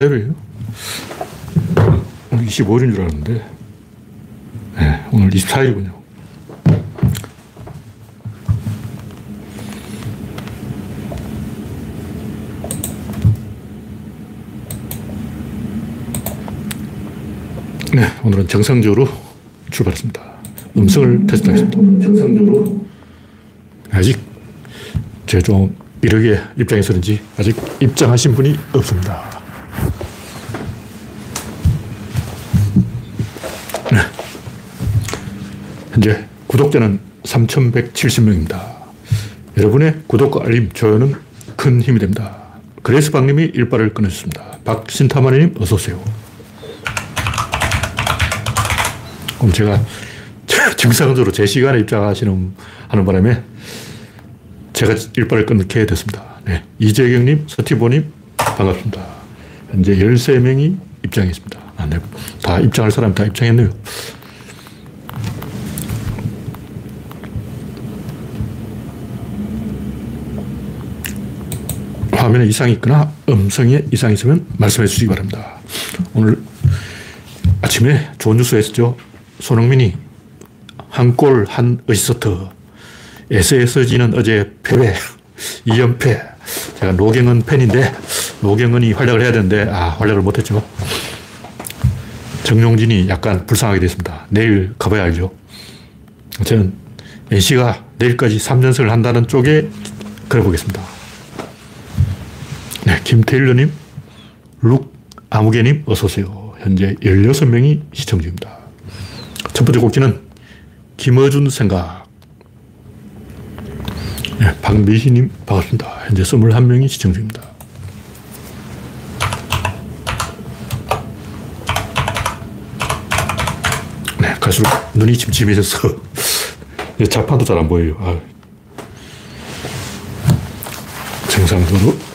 25일이에요. 오늘 25일인 줄 알았는데, 네, 오늘 24일이군요. 네, 오늘은 정상적으로 출발했습니다. 음성을 테스트하겠습니다. 정상적으로. 아직 제좀 이렇게 입장에서는지 아직 입장하신 분이 없습니다. 현재 구독자는 3,170명입니다. 여러분의 구독과 알림, 좋아요는 큰 힘이 됩니다. 그래서 박님이 일발을 끊어주습니다 박신타마님, 어서 오세요. 그럼 제가 정상적으로 제 시간에 입장하시는, 하는 바람에 제가 일발을 끊게 됐습니다. 네. 이재경님, 서티보님, 반갑습니다. 현재 13명이 입장했습니다. 아, 네. 다 입장할 사람 다 입장했네요. 화면에 이상이 있거나 음성에 이상이 있으면 말씀해 주시기 바랍니다. 오늘 아침에 좋은 뉴스가 있었죠. 손흥민이 한 골, 한 어시스트. SSG는 어제 패배, 2연패. 제가 노경은 팬인데, 노경은이 활약을 해야 되는데, 아, 활약을 못했죠. 정용진이 약간 불쌍하게 됐습니다. 내일 가봐야 알죠. 저는 NC가 내일까지 3연승을 한다는 쪽에 걸어보겠습니다. 네, 김태일러님, 룩 아무개님, 어서오세요. 현재 16명이 시청 중입니다. 첫 번째 곡지는 김어준 생각. 네, 박미희님, 반갑습니다. 현재 21명이 시청 중입니다. 갈수록 눈이 침침해져서 자판도 잘 안 보여요. 아. 정상적으로.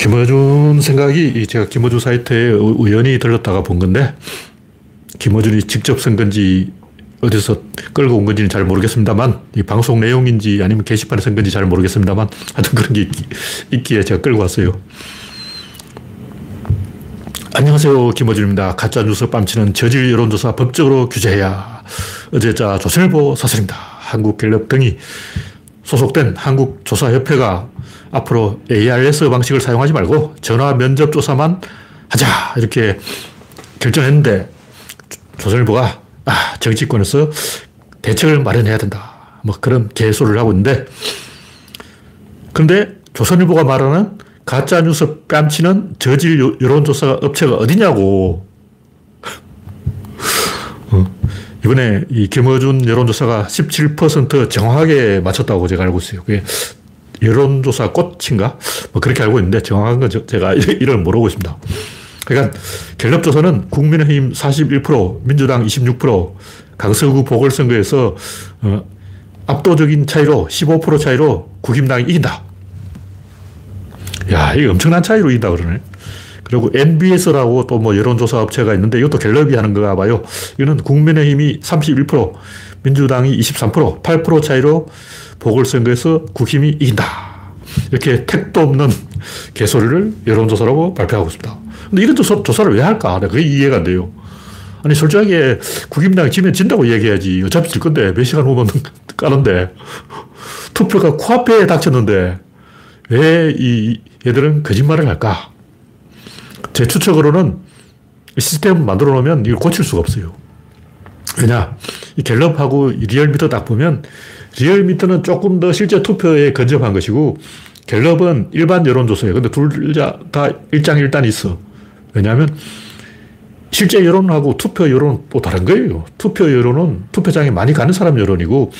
김어준 생각이 제가 김어준 사이트에 우연히 들렀다가 본 건데 김어준이 직접 쓴 건지 어디서 끌고 온 건지는 잘 모르겠습니다만 이 방송 내용인지 아니면 게시판에 쓴 건지 잘 모르겠습니다만 하여튼 그런 게 있 기, 에 제가 끌고 왔어요. 안녕하세요. 김어준입니다. 가짜뉴스 뺨치는 저질 여론조사 법적으로 규제해야. 어제자 조선일보 사설입니다. 한국갤럽 등이 소속된 한국조사협회가 앞으로 ARS 방식을 사용하지 말고 전화 면접 조사만 하자. 이렇게 결정했는데 조선일보가 아, 정치권에서 대책을 마련해야 된다. 뭐 그런 개소를 하고 있는데 그런데 조선일보가 말하는 가짜뉴스 뺨치는 저질 여론조사 업체가 어디냐고. 어. 이번에 이 김어준 여론조사가 17% 정확하게 맞췄다고 제가 알고 있어요. 그게 여론조사 꽃인가? 뭐 그렇게 알고 있는데 정확한 건 제가 이름 모르고 있습니다. 그러니까 갤럽조사는 국민의힘 41%, 민주당 26%, 강서구 보궐선거에서 어, 압도적인 차이로 15% 차이로 국힘당이 이긴다. 야, 이게 엄청난 차이로 이긴다 그러네. 그리고 NBS라고 또 뭐 여론조사 업체가 있는데 이것도 갤럽이 하는 거가 봐요. 이거는 국민의힘이 31%, 민주당이 23%, 8% 차이로 보궐선거에서 국힘이 이긴다. 이렇게 택도 없는 개소리를 여론조사라고 발표하고 있습니다. 근데 이런 조사, 조사를 왜 할까? 그게 이해가 안 돼요. 아니, 솔직하게 국힘당이 지면 진다고 얘기해야지. 어차피 질 건데, 몇 시간 후면 까는데. 투표가 코앞에 닥쳤는데, 왜 이 얘들은 거짓말을 할까? 제 추측으로는 시스템 만들어 놓으면 이걸 고칠 수가 없어요. 왜냐? 이 갤럽하고 리얼미터 딱 보면 리얼미터는 조금 더 실제 투표에 근접한 것이고 갤럽은 일반 여론조사예요. 근데 둘 다 일장일단이 있어. 왜냐하면 실제 여론하고 투표 여론은 또 다른 거예요. 투표 여론은 투표장에 많이 가는 사람 여론이고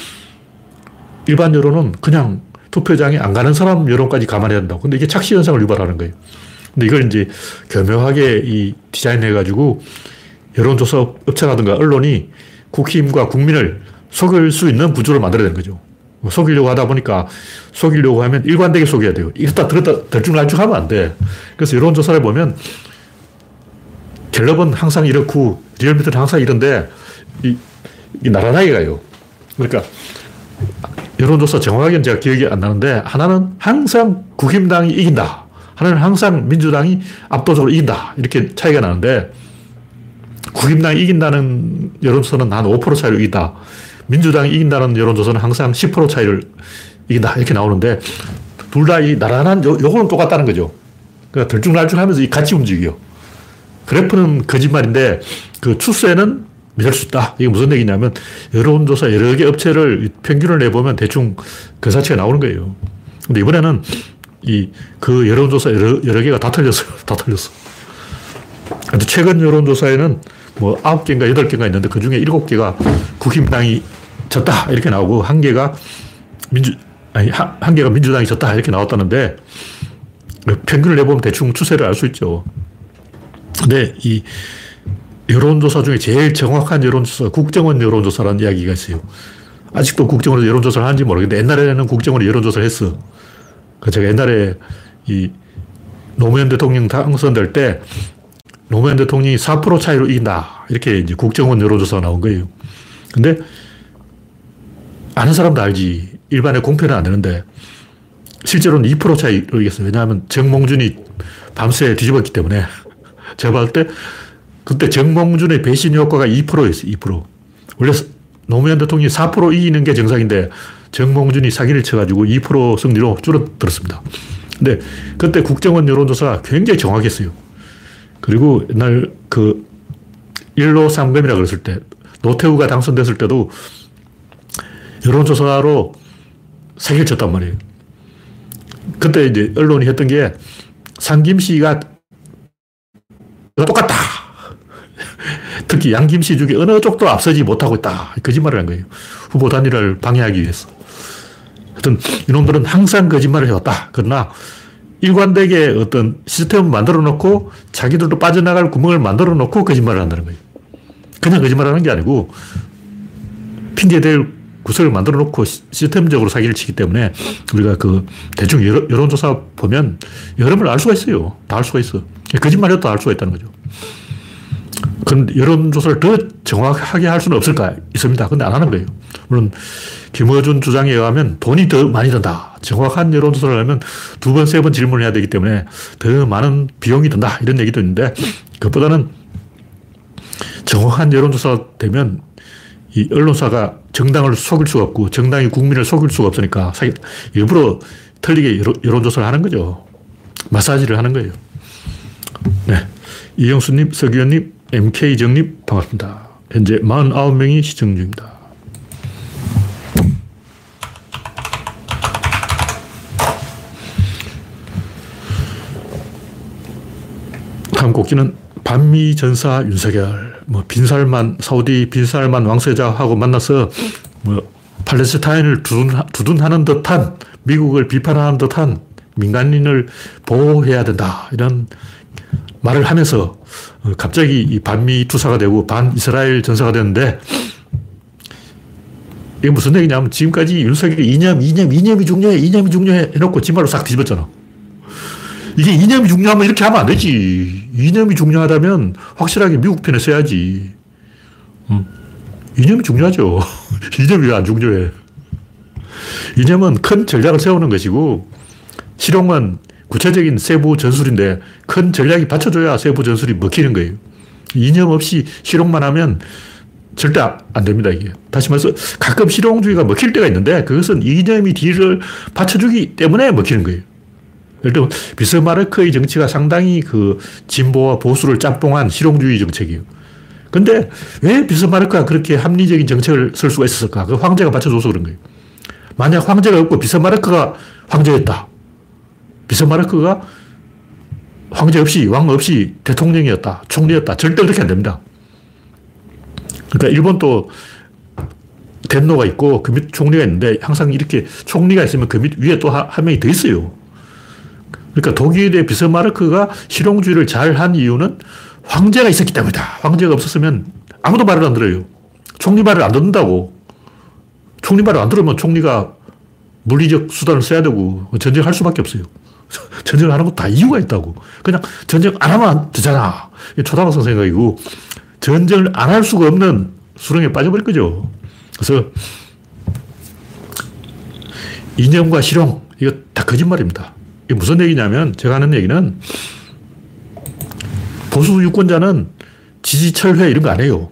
일반 여론은 그냥 투표장에 안 가는 사람 여론까지 감안해야 된다고. 근데 이게 착시 현상을 유발하는 거예요. 근데 이걸 이제 교묘하게 이 디자인해가지고 여론조사 업체라든가 언론이 국힘과 국민을 속일 수 있는 구조를 만들어야 되는 거죠. 뭐 속이려고 하다 보니까 속이려고 하면 일관되게 속여야 돼요. 이렇다 들었다 들쭉날쭉 하면 안 돼. 그래서 여론조사를 보면 갤럽은 항상 이렇고 리얼미터는 항상 이런데 이, 이 나란하게 가요. 그러니까 여론조사 정확하게는 제가 기억이 안 나는데 하나는 항상 국힘당이 이긴다. 하나는 항상 민주당이 압도적으로 이긴다. 이렇게 차이가 나는데 국힘당이 이긴다는 여론조사는 한 5% 차이로 이긴다. 민주당이 이긴다는 여론조사는 항상 10% 차이를 이긴다. 이렇게 나오는데 둘 다 이 나란한 요, 요거는 똑같다는 거죠. 그러니까 들쭉날쭉 하면서 같이 움직여. 그래프는 거짓말인데 그 추세는 믿을 수 있다. 이게 무슨 얘기냐면 여론조사 여러 개 업체를 평균을 내보면 대충 그 사치가 나오는 거예요. 근데 이번에는 이 그 여론조사 여러, 여러 개가 다 틀렸어요. 다 틀렸어. 근데 최근 여론조사에는 뭐 아홉 개인가 여덟 개가 있는데 그 중에 일곱 개가 국힘당이 졌다. 이렇게 나오고 한 개가 민주, 아니, 한, 한 개가 민주당이 졌다. 이렇게 나왔다는데 평균을 내보면 대충 추세를 알 수 있죠. 근데 이 여론조사 중에 제일 정확한 여론조사, 국정원 여론조사라는 이야기가 있어요. 아직도 국정원에서 여론조사를 하는지 모르겠는데 옛날에는 국정원이 여론조사를 했어. 그 제가 옛날에 이 노무현 대통령 당선될 때 노무현 대통령이 4% 차이로 이긴다. 이렇게 이제 국정원 여론조사가 나온 거예요. 근데 아는 사람도 알지. 일반에 공표는 안 되는데 실제로는 2% 차이로 이겼어요. 왜냐하면 정몽준이 밤새 뒤집었기 때문에 제가 봤을 때 그때 정몽준의 배신 효과가 2%였어요. 2%. 원래 노무현 대통령이 4% 이기는 게 정상인데 정몽준이 사기를 쳐가지고 2% 승리로 줄어들었습니다. 근데 그때 국정원 여론조사 굉장히 정확했어요. 그리고 옛날 그 1로 3금이라 그랬을 때 노태우가 당선됐을 때도 여론조사로 사기를 쳤단 말이에요. 그때 이제 언론이 했던 게 상김씨가 똑같다. 특히 양김씨 중에 어느 쪽도 앞서지 못하고 있다. 거짓말을 한 거예요. 후보 단일화를 방해하기 위해서. 하여튼 이놈들은 항상 거짓말을 해왔다. 그러나 일관되게 어떤 시스템을 만들어 놓고 자기들도 빠져나갈 구멍을 만들어 놓고 거짓말을 한다는 거예요. 그냥 거짓말 하는 게 아니고 핑계댈 구석을 만들어 놓고 시스템적으로 사기를 치기 때문에 우리가 그 대충 여론, 조사 보면 여름을 알 수가 있어요. 다 알 수가 있어. 거짓말해도 알 수가 있다는 거죠. 그런 여론조사를 더 정확하게 할 수는 없을까? 있습니다. 근데 안 하는 거예요. 물론, 김어준 주장에 의하면 돈이 더 많이 든다. 정확한 여론조사를 하면 두 번, 세 번 질문을 해야 되기 때문에 더 많은 비용이 든다. 이런 얘기도 있는데, 그것보다는 정확한 여론조사 되면 이 언론사가 정당을 속일 수가 없고 정당이 국민을 속일 수가 없으니까 일부러 틀리게 여론조사를 하는 거죠. 마사지를 하는 거예요. 네. 이영수님, 서기현님, MK정님, 반갑습니다. 현재 49명이 시청 중입니다. 다음 곡기는 반미 전사 윤석열, 뭐 빈살만, 사우디 빈살만 왕세자하고 만나서 뭐 팔레스타인을 두둔, 두둔하는 듯한 미국을 비판하는 듯한 민간인을 보호해야 된다. 이런 말을 하면서 어, 갑자기 이 반미 투사가 되고 반 이스라엘 전사가 됐는데 이게 무슨 얘기냐면 지금까지 윤석열이 이념, 이념, 이념이 중요해, 이념이 중요해 해놓고 진말로 싹 뒤집었잖아. 이게 이념이 중요하면 이렇게 하면 안 되지. 이념이 중요하다면 확실하게 미국 편에 써야지. 음. 이념이 중요하죠. 이념이 왜 안 중요해? 이념은 큰 전략을 세우는 것이고, 실용은 구체적인 세부 전술인데, 큰 전략이 받쳐줘야 세부 전술이 먹히는 거예요. 이념 없이 실용만 하면 절대 안 됩니다, 이게. 다시 말해서 가끔 실용주의가 먹힐 때가 있는데, 그것은 이념이 뒤를 받쳐주기 때문에 먹히는 거예요. 예를 들면 비스마르크의 정치가 상당히 그 진보와 보수를 짬뽕한 실용주의 정책이에요. 근데 왜 비스마르크가 그렇게 합리적인 정책을 쓸 수가 있었을까? 그 황제가 받쳐줘서 그런 거예요. 만약 황제가 없고 비스마르크가 황제였다. 비스마르크가 황제 없이, 왕 없이 대통령이었다. 총리였다. 절대 그렇게 안 됩니다. 그러니까 일본도 덴노가 있고 그 밑 총리가 있는데 항상 이렇게 총리가 있으면 그 밑 위에 또 한 명이 더 있어요. 그러니까 독일의 비스마르크가 실용주의를 잘 한 이유는 황제가 있었기 때문이다. 황제가 없었으면 아무도 말을 안 들어요. 총리 말을 안 듣는다고. 총리 말을 안 들으면 총리가 물리적 수단을 써야 되고 전쟁할 수밖에 없어요. 전쟁을 하는 것도 다 이유가 있다고. 그냥 전쟁 안 하면 되잖아. 초등학생 생각이고 전쟁을 안 할 수가 없는 수렁에 빠져버릴 거죠. 그래서 이념과 실용 이거 다 거짓말입니다. 이게 무슨 얘기냐면 제가 하는 얘기는 보수 유권자는 지지 철회 이런 거 안 해요.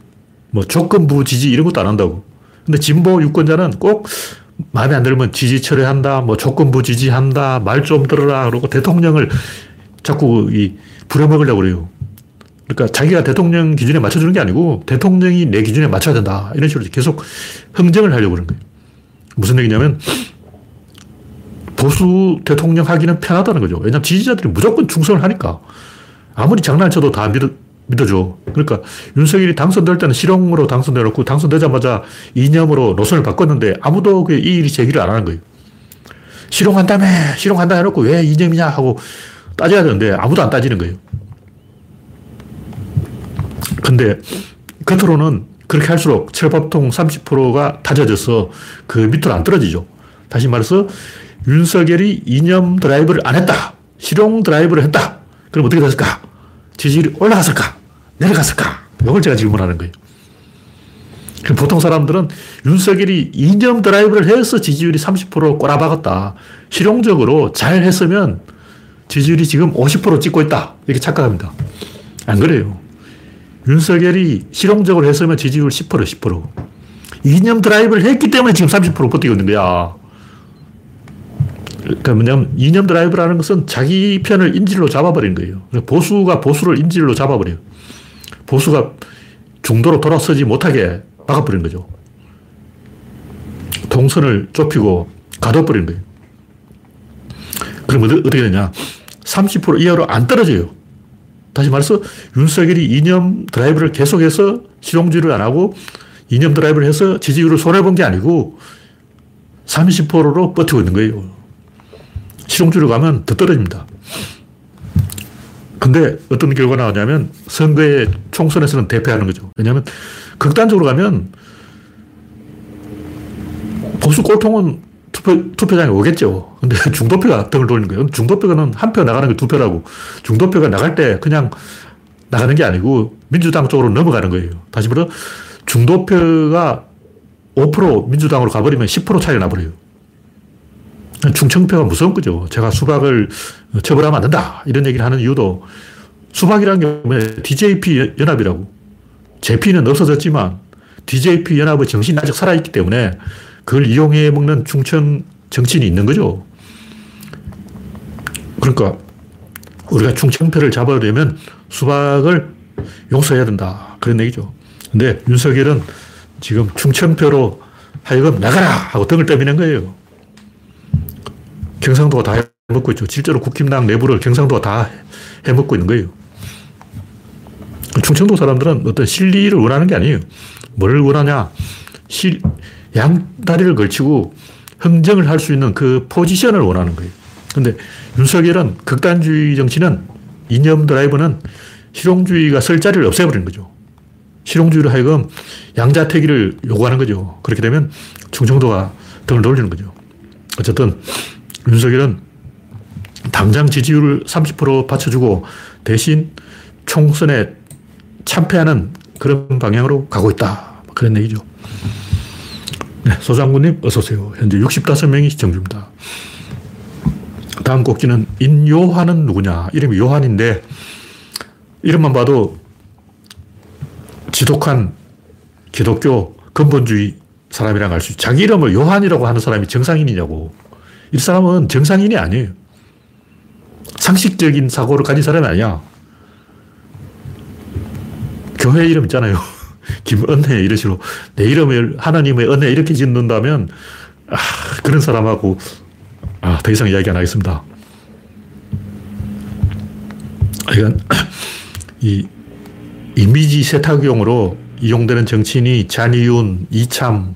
뭐 조건부 지지 이런 것도 안 한다고. 근데 진보 유권자는 꼭 마음에 안 들면 지지 철회한다, 뭐 조건부 지지한다, 말 좀 들어라, 그러고 대통령을 자꾸 이 부려먹으려고 그래요. 그러니까 자기가 대통령 기준에 맞춰주는 게 아니고 대통령이 내 기준에 맞춰야 된다. 이런 식으로 계속 흥정을 하려고 그러는 거예요. 무슨 얘기냐면 보수 대통령 하기는 편하다는 거죠. 왜냐하면 지지자들이 무조건 충성을 하니까. 아무리 장난쳐도 다 믿어, 믿어줘. 그러니까 윤석열이 당선될 때는 실용으로 당선되놓고 당선되자마자 이념으로 노선을 바꿨는데 아무도 그 이의를 제기를 안 하는 거예요. 실용한다며, 실용한다 해놓고 왜 이념이냐 하고 따져야 되는데 아무도 안 따지는 거예요. 근데 겉으로는 그렇게 할수록 철밥통 30%가 다져져서 그 밑으로 안 떨어지죠. 다시 말해서 윤석열이 이념 드라이브를 안 했다. 실용 드라이브를 했다. 그럼 어떻게 됐을까? 지지율이 올라갔을까? 내려갔을까? 이걸 제가 질문하는 거예요. 보통 사람들은 윤석열이 이념 드라이브를 해서 지지율이 30% 꼬라박았다. 실용적으로 잘 했으면 지지율이 지금 50% 찍고 있다. 이렇게 착각합니다. 안 그래요. 윤석열이 실용적으로 했으면 지지율 10%, 10%. 이념 드라이브를 했기 때문에 지금 30% 버티고 있는 거야. 그러니까 뭐냐면 이념 드라이브라는 것은 자기 편을 인질로 잡아버린 거예요. 보수가 보수를 인질로 잡아버려요. 보수가 중도로 돌아서지 못하게 막아버린 거죠. 동선을 좁히고 가둬버린 거예요. 그럼 어떻게 되냐. 30% 이하로 안 떨어져요. 다시 말해서 윤석열이 이념 드라이브를 계속해서 실용주의를 안 하고 이념 드라이브를 해서 지지율을 손해본 게 아니고 30%로 버티고 있는 거예요. 실용주의로 가면 더 떨어집니다. 근데 어떤 결과가 나오냐면 선거에 총선에서는 대패하는 거죠. 왜냐하면 극단적으로 가면 보수 꼴통은 투표, 투표장에 오겠죠. 근데 중도표가 등을 돌리는 거예요. 중도표는 한 표 나가는 게 두 표라고. 중도표가 나갈 때 그냥 나가는 게 아니고 민주당 쪽으로 넘어가는 거예요. 다시 말해 중도표가 5% 민주당으로 가버리면 10% 차이가 나버려요. 충청표가 무서운 거죠. 제가 수박을 처벌하면 안 된다. 이런 얘기를 하는 이유도 수박이라는 게 뭐냐. DJP 연합이라고. JP는 없어졌지만 DJP 연합의 정신이 아직 살아있기 때문에 그걸 이용해 먹는 충청 정치인이 있는 거죠. 그러니까 우리가 충청표를 잡아려면 수박을 용서해야 된다. 그런 얘기죠. 근데 윤석열은 지금 충청표로 하여금 나가라! 하고 등을 떠미는 거예요. 경상도가 다 해먹고 있죠. 실제로 국힘당 내부를 경상도가 다 해먹고 있는 거예요. 충청도 사람들은 어떤 실리를 원하는 게 아니에요. 뭘 원하냐? 실, 양다리를 걸치고 흥정을 할 수 있는 그 포지션을 원하는 거예요. 근데 윤석열은 극단주의 정치는 이념 드라이브는 실용주의가 설 자리를 없애버리는 거죠. 실용주의로 하여금 양자택일을 요구하는 거죠. 그렇게 되면 충청도가 등을 돌리는 거죠. 어쨌든 윤석열은 당장 지지율을 30% 받쳐주고 대신 총선에 참패하는 그런 방향으로 가고 있다. 그런 얘기죠. 네, 소장군님 어서오세요. 현재 65명이 시청 중입니다. 다음 꼭지는 인요한은 누구냐. 이름이 요한인데 이름만 봐도 지독한 기독교 근본주의 사람이라고 할수 있죠. 자기 이름을 요한이라고 하는 사람이 정상인이냐고. 이 사람은 정상인이 아니에요. 상식적인 사고를 가진 사람이 아니야. 교회 이름 있잖아요. 김은혜 이런 식으로 내 이름을 하나님의 은혜 이렇게 짓는다면 아, 그런 사람하고 아, 더 이상 이야기 안 하겠습니다. 이건 이 이미지 세탁용으로 이용되는 정치인이 잔이윤, 이참,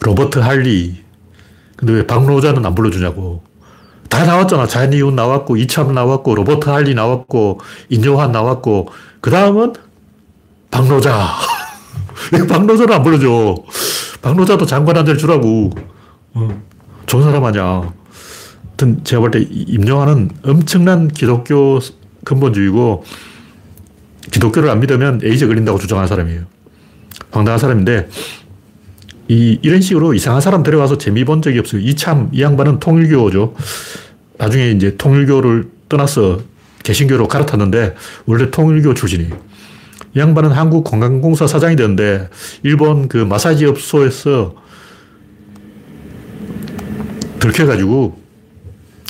로버트 할리, 근데 왜 박노자는 안 불러주냐고. 다 나왔잖아. 잔이윤 나왔고, 이참 나왔고, 로버트 할리 나왔고, 인조한 나왔고, 그 다음은 박노자. 왜 박노자를 안 불러줘? 박노자도 장관 한 자리 주라고. 어, 좋은 사람 아니야. 하여튼 제가 볼 때 임요한은 엄청난 기독교 근본주의고, 기독교를 안 믿으면 에이즈 걸린다고 주장하는 사람이에요. 황당한 사람인데, 이, 이런 식으로 이상한 사람 데려와서 재미 본 적이 없어요. 이참, 이 양반은 통일교죠. 나중에 이제 통일교를 떠나서 개신교로 갈아탔는데 원래 통일교 출신이에요. 이 양반은 한국관광공사 사장이 되는데 일본 그 마사지 업소에서 들켜가지고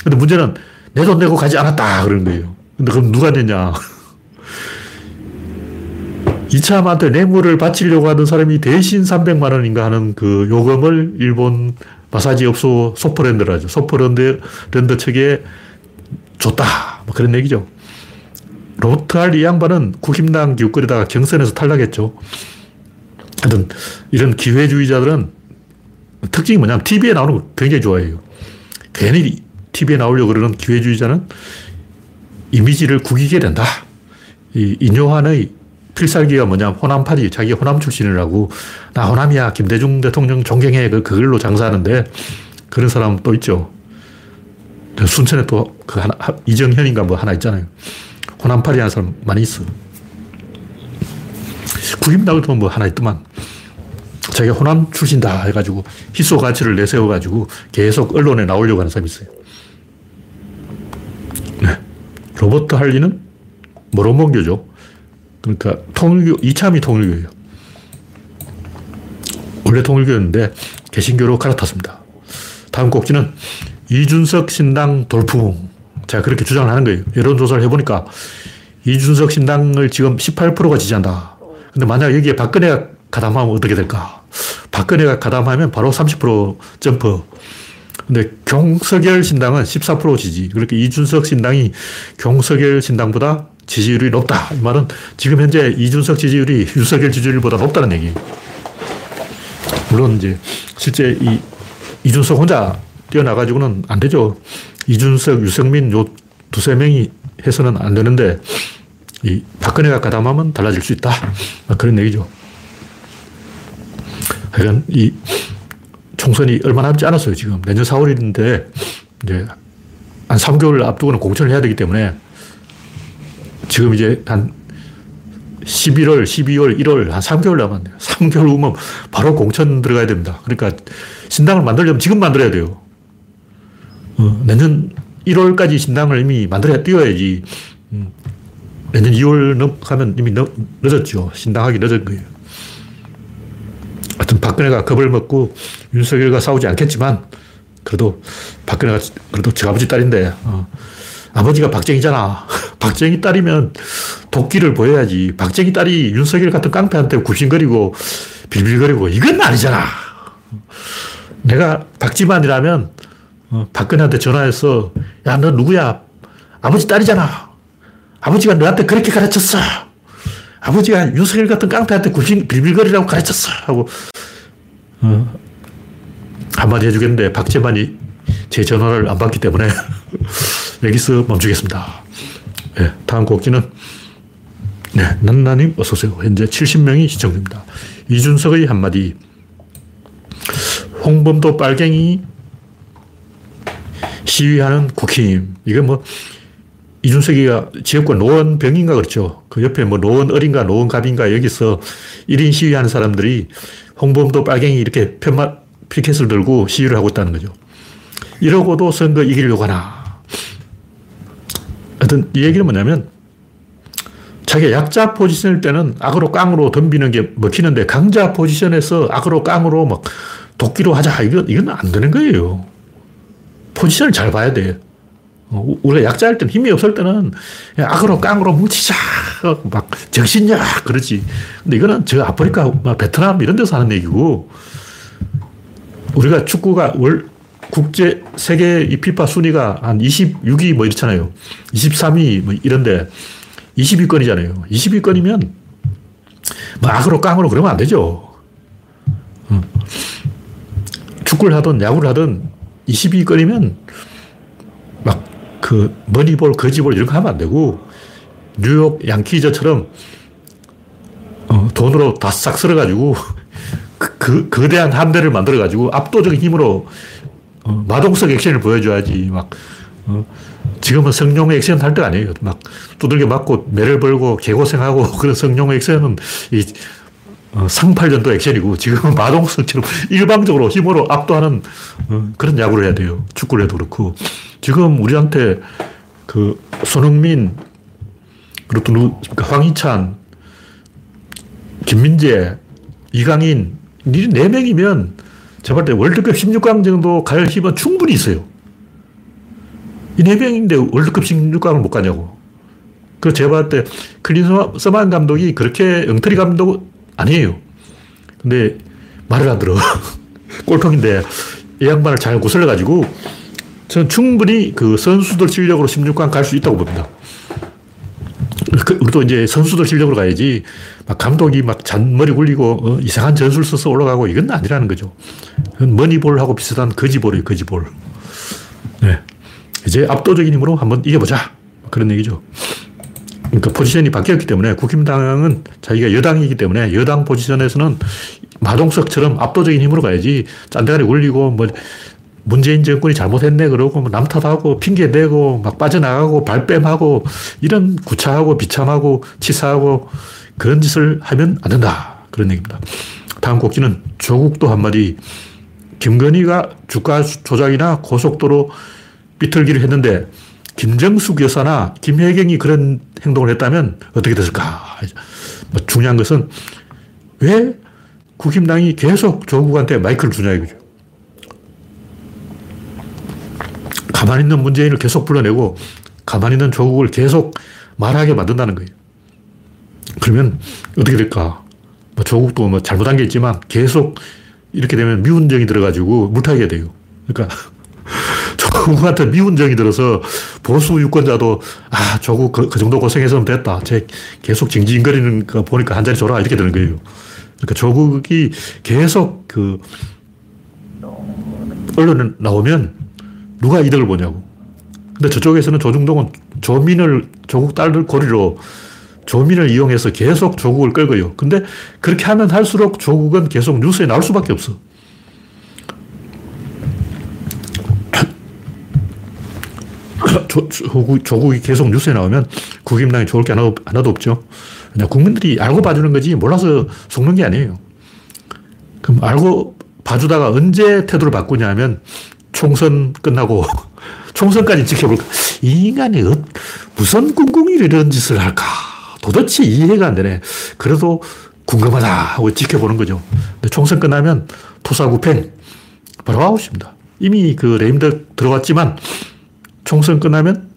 근데 문제는 내 돈 내고 가지 않았다 그러는 거예요. 근데 그럼 누가 냈냐? 이참한테 뇌물을 바치려고 하던 사람이 대신 300만 원인가 하는 그 요금을 일본 마사지 업소 소프랜드라죠. 소프랜드 랜드 측에 줬다. 뭐 그런 얘기죠. 로버트 할 이 양반은 국힘당 기웃거리다가 경선에서 탈락했죠. 하여튼 이런 기회주의자들은 특징이 뭐냐면 TV에 나오는 걸 굉장히 좋아해요. 괜히 TV에 나오려고 그러는 기회주의자는 이미지를 구기게 된다. 이 인요한의 필살기가 뭐냐 호남파리 자기 호남 출신이라고 나 호남이야 김대중 대통령 존경해 그 그걸로 장사하는데 그런 사람 또 있죠. 순천에 또 그 하나 이정현인가 뭐 하나 있잖아요. 호남파리 하는 사람 많이 있어. 국임당도 뭐 하나 있더만. 자기가 호남 출신다 해가지고 희소 가치를 내세워가지고 계속 언론에 나오려고 하는 사람이 있어요. 네. 로버트 할리는 모로몬교죠. 그러니까 통일교, 이참이 통일교예요. 원래 통일교였는데 개신교로 갈아탔습니다. 다음 꼭지는 이준석 신당 돌풍. 제가 그렇게 주장을 하는 거예요. 여론조사를 해보니까 이준석 신당을 지금 18%가 지지한다. 근데 만약 여기에 박근혜가 가담하면 어떻게 될까? 박근혜가 가담하면 바로 30% 점프. 근데 경석열 신당은 14% 지지. 그렇게 이준석 신당이 경석열 신당보다 지지율이 높다. 이 말은 지금 현재 이준석 지지율이 윤석열 지지율보다 높다는 얘기. 물론 이제 실제 이 이준석 혼자 뛰어나가지고는 안 되죠. 이준석, 유승민 요 두세 명이 해서는 안 되는데 이 박근혜가 가담하면 달라질 수 있다. 그런 얘기죠. 하여간 이 총선이 얼마 남지 않았어요, 지금. 내년 4월인데 이제 한 3개월 앞두고는 공천을 해야 되기 때문에 지금 이제 한 11월, 12월, 1월 한 3개월 남았네요. 3개월 후면 바로 공천 들어가야 됩니다. 그러니까 신당을 만들려면 지금 만들어야 돼요. 어, 내년 1월까지 신당을 이미 만들어야 뛰어야지. 음, 내년 2월 넘가면 이미 늦, 늦었죠. 신당하기 늦은 거예요. 하여튼 박근혜가 겁을 먹고 윤석열과 싸우지 않겠지만 그래도 박근혜가 그래도 저 아버지 딸인데 어, 아버지가 박정희잖아. 박정희 딸이면 도끼를 보여야지. 박정희 딸이 윤석열 같은 깡패한테 굽신거리고 빌빌거리고 이건 아니잖아. 내가 박지만이라면 어, 박근혜한테 전화해서 야, 너 누구야? 아버지 딸이잖아. 아버지가 너한테 그렇게 가르쳤어. 아버지가 윤석열 같은 깡패한테 굽신 빌빌거리라고 가르쳤어. 하고 어, 한마디 해주겠는데 박재만이 제 전화를 안 받기 때문에 여기서 멈추겠습니다. 네, 다음 곡지는 네, 난나님 어서오세요. 현재 70명이 시청됩니다. 이준석의 한마디 홍범도 빨갱이 시위하는 국힘. 이게 뭐 이준석이가 지역구 노원병인가 그렇죠. 그 옆에 뭐 노원 어린가 노원 갑인가 여기서 1인 시위하는 사람들이 홍범도 빨갱이 이렇게 편마 피켓을 들고 시위를 하고 있다는 거죠. 이러고도 선거 이기려고 하나. 하여튼 이 얘기는 뭐냐면 자기 약자 포지션일 때는 악으로 깡으로 덤비는 게 먹히는데 강자 포지션에서 악으로 깡으로 막 도끼로 하자. 이건, 이건 안 되는 거예요. 포지션을 잘 봐야 돼. 어, 우리가 약자일 때는 힘이 없을 때는 악으로 깡으로 뭉치자. 막 정신력 그러지. 근데 이거는 저 아프리카, 베트남 이런 데서 하는 얘기고 우리가 축구가 월, 국제, 세계 이 피파 순위가 한 26위 뭐 이렇잖아요. 23위 뭐 이런데 20위권이잖아요. 20위권이면 뭐 악으로 깡으로 그러면 안 되죠. 축구를 하든 야구를 하든 20위권이면 막 그 머니볼, 거지볼 이런 거 하면 안 되고 뉴욕 양키저처럼 어, 돈으로 다 싹 쓸어가지고 그, 그, 거대한 함대를 만들어가지고 압도적인 힘으로 어, 마동석 액션을 보여줘야지 막 어, 지금은 성룡 액션 할 때가 아니에요. 막 두들겨 맞고 매를 벌고 개고생하고 그런 성룡 액션은 이 어, 상팔년도 액션이고 지금은 마동석처럼 일방적으로 힘으로 압도하는 어, 그런 야구를 해야 돼요. 축구를 해도 그렇고. 지금 우리한테 그 손흥민, 그리고 또 누, 황희찬, 김민재, 이강인, 이 네 명이면 제가 볼때 월드컵 16강 정도 갈 힘은 충분히 있어요. 이네 월드컵 16강을 못 가냐고. 그래서 제가 때 클린 서만 감독이 그렇게 엉터리 감독 아니에요. 근데 말을 안 들어. 꼴통인데 이 양반을 잘 구슬려가지고 저는 충분히 그 선수들 실력으로 16강 갈 수 있다고 봅니다. 그, 우리도 이제 선수들 실력으로 가야지 막 감독이 막 잔머리 굴리고 어, 이상한 전술 써서 올라가고 이건 아니라는 거죠. 머니볼하고 비슷한 거지볼이에요, 거지볼. 네. 이제 압도적인 힘으로 한번 이겨보자. 그런 얘기죠. 그러니까 포지션이 바뀌었기 때문에 국힘당은 자기가 여당이기 때문에 여당 포지션에서는 마동석처럼 압도적인 힘으로 가야지 짠대가리 굴리고 뭐 문재인 정권이 잘못했네 그러고 뭐 남탓하고 핑계 대고 막 빠져나가고 발뺌하고 이런 구차하고 비참하고 치사하고 그런 짓을 하면 안 된다. 그런 얘기입니다. 다음 곡지는 조국도 한마디 김건희가 주가 조작이나 고속도로 비틀기를 했는데 김정숙 여사나 김혜경이 그런 행동을 했다면 어떻게 됐을까? 뭐 중요한 것은 왜 국힘당이 계속 조국한테 마이크를 주냐 이거죠. 가만히 있는 문재인을 계속 불러내고 가만히 있는 조국을 계속 말하게 만든다는 거예요. 그러면 어떻게 될까? 뭐 조국도 뭐 잘못한 게 있지만 계속 이렇게 되면 미운정이 들어가지고 물타기가 돼요. 그러니까 조국 같은 미운정이 들어서 보수 유권자도 아 조국 그, 그 정도 고생했으면 됐다. 제 계속 징징거리는 거 보니까 한 자리 줘라 이렇게 되는 거예요. 그러니까 조국이 계속 그 언론에 나오면 누가 이득을 보냐고. 근데 저쪽에서는 조중동은 조민을 조국 딸들 고리로 조민을 이용해서 계속 조국을 끌고요. 근데 그렇게 하면 할수록 조국은 계속 뉴스에 나올 수밖에 없어. 조, 조국, 조국이 계속 뉴스에 나오면 국임당이 좋을 게 하나도, 하나도 없죠. 그냥 국민들이 알고 봐주는 거지 몰라서 속는 게 아니에요. 그럼 알고 봐주다가 언제 태도를 바꾸냐면 총선 끝나고 총선까지 지켜볼까. 이 인간이 어, 무슨 꿍꿍이를 이런 짓을 할까. 도대체 이해가 안 되네. 그래도 궁금하다 하고 지켜보는 거죠. 근데 총선 끝나면 토사구팽 바로 아웃입니다. 이미 그 레임덕 들어왔지만 총선 끝나면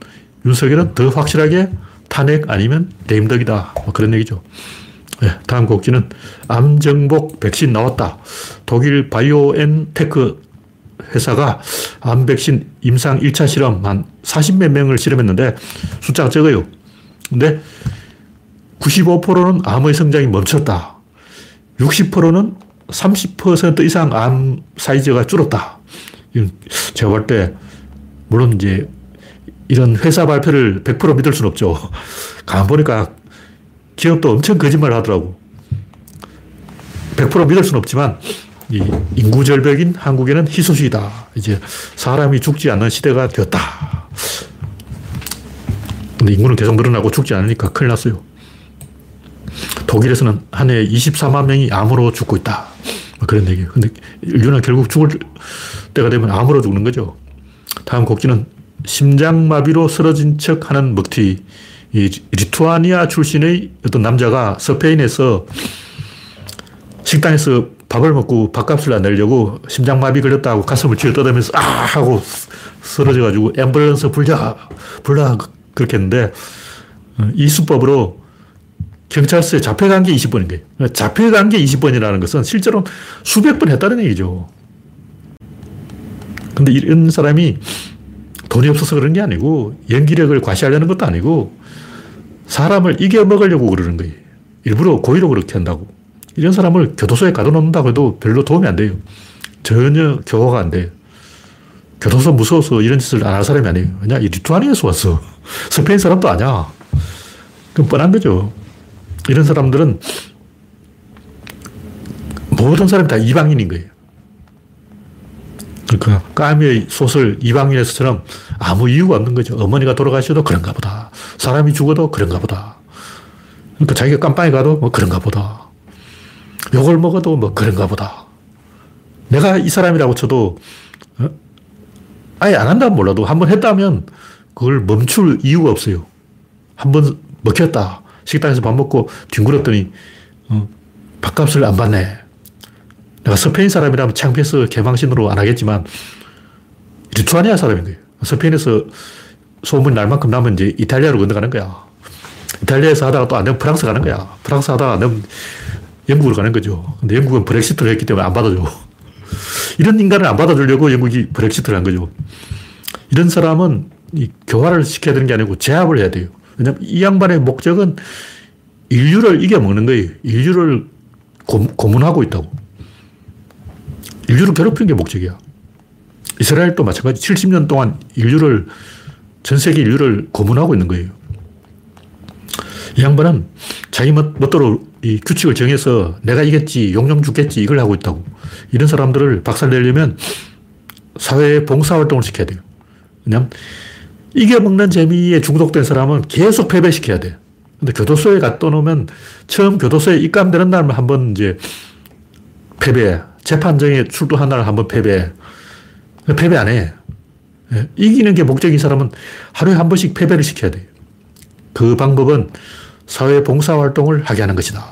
윤석열은 더 확실하게 탄핵 아니면 레임덕이다. 뭐 그런 얘기죠. 네, 다음 꼭지는 암정복 백신 나왔다. 독일 바이오엔테크 회사가 암 백신 임상 1차 실험 한 40몇 명을 실험했는데 숫자가 적어요. 근데 95%는 암의 성장이 멈췄다. 60%는 30% 이상 암 사이즈가 줄었다. 제가 볼 때, 물론 이제 이런 회사 발표를 100% 믿을 수는 없죠. 가만 보니까 기업도 엄청 거짓말 하더라고. 100% 믿을 수는 없지만 이 인구 절벽인 한국에는 희소식이다. 이제 사람이 죽지 않는 시대가 되었다. 근데 인구는 계속 늘어나고 죽지 않으니까 큰일 났어요. 독일에서는 한 해에 24만 명이 암으로 죽고 있다. 뭐 그런 얘기예요. 근데 인류는 결국 죽을 때가 되면 암으로 죽는 거죠. 다음 곡지는 심장마비로 쓰러진 척 하는 먹튀. 이 리투아니아 출신의 어떤 남자가 스페인에서 식당에서 밥을 먹고 밥값을 안 내려고 심장마비 걸렸다고 가슴을 쥐어 뜯으면서 아! 하고 쓰러져가지고 앰뷸런스 불자, 불라 그렇게 했는데 어, 이 수법으로 경찰서에 잡혀간 게 20번인 거예요. 잡혀간 게 20번이라는 것은 실제로 수백 번 했다는 얘기죠. 근데 이런 사람이 돈이 없어서 그런 게 아니고 연기력을 과시하려는 것도 아니고 사람을 이겨먹으려고 그러는 거예요. 일부러 고의로 그렇게 한다고. 이런 사람을 교도소에 가둬놓는다고 해도 별로 도움이 안 돼요. 전혀 교화가 안 돼요. 교도소 무서워서 이런 짓을 안 할 사람이 아니에요. 왜냐, 이 리투아니아에서 왔어. 스페인 사람도 아니야. 그럼 뻔한 거죠. 이런 사람들은 모든 사람이 다 이방인인 거예요. 그러니까 까미의 소설 이방인에서처럼 아무 이유가 없는 거죠. 어머니가 돌아가셔도 그런가 보다. 사람이 죽어도 그런가 보다. 그러니까 자기가 깜빵에 가도 뭐 그런가 보다. 욕을 먹어도 뭐 그런가 보다. 내가 이 사람이라고 쳐도 어? 아예 안 한다면 몰라도 한 번 했다면 그걸 멈출 이유가 없어요. 한 번 먹혔다. 식당에서 밥 먹고 뒹굴었더니 어, 밥값을 안 받네. 내가 스페인 사람이라면 창피해서 개망신으로 안 하겠지만 리투아니아 사람인 거예요. 스페인에서 소문이 날 만큼 나면 이제 이탈리아로 건너가는 거야. 이탈리아에서 하다가 또 안 되면 프랑스 가는 거야. 프랑스 하다가 안 되면 영국으로 가는 거죠. 근데 영국은 브렉시트를 했기 때문에 안 받아줘. 이런 인간을 안 받아주려고 영국이 브렉시트를 한 거죠. 이런 사람은 교화를 시켜야 되는 게 아니고 제압을 해야 돼요. 왜냐면 이 양반의 목적은 인류를 이겨먹는 거예요. 인류를 고, 문하고 있다고. 인류를 괴롭히는 게 목적이야. 이스라엘도 마찬가지 70년 동안 인류를, 전 세계 인류를 고문하고 있는 거예요. 이 양반은 자기 멋대로 이 규칙을 정해서 내가 이겼지, 용용 죽겠지, 이걸 하고 있다고. 이런 사람들을 박살내려면 사회에 봉사활동을 시켜야 돼요. 왜냐면 이겨먹는 재미에 중독된 사람은 계속 패배시켜야 돼. 근데 교도소에 갔다 놓으면 처음 교도소에 입감되는 날만 한번 이제 패배. 재판정에 출두한 날 한번 패배. 패배 안 해. 예, 이기는 게 목적인 사람은 하루에 한 번씩 패배를 시켜야 돼. 그 방법은 사회 봉사활동을 하게 하는 것이다.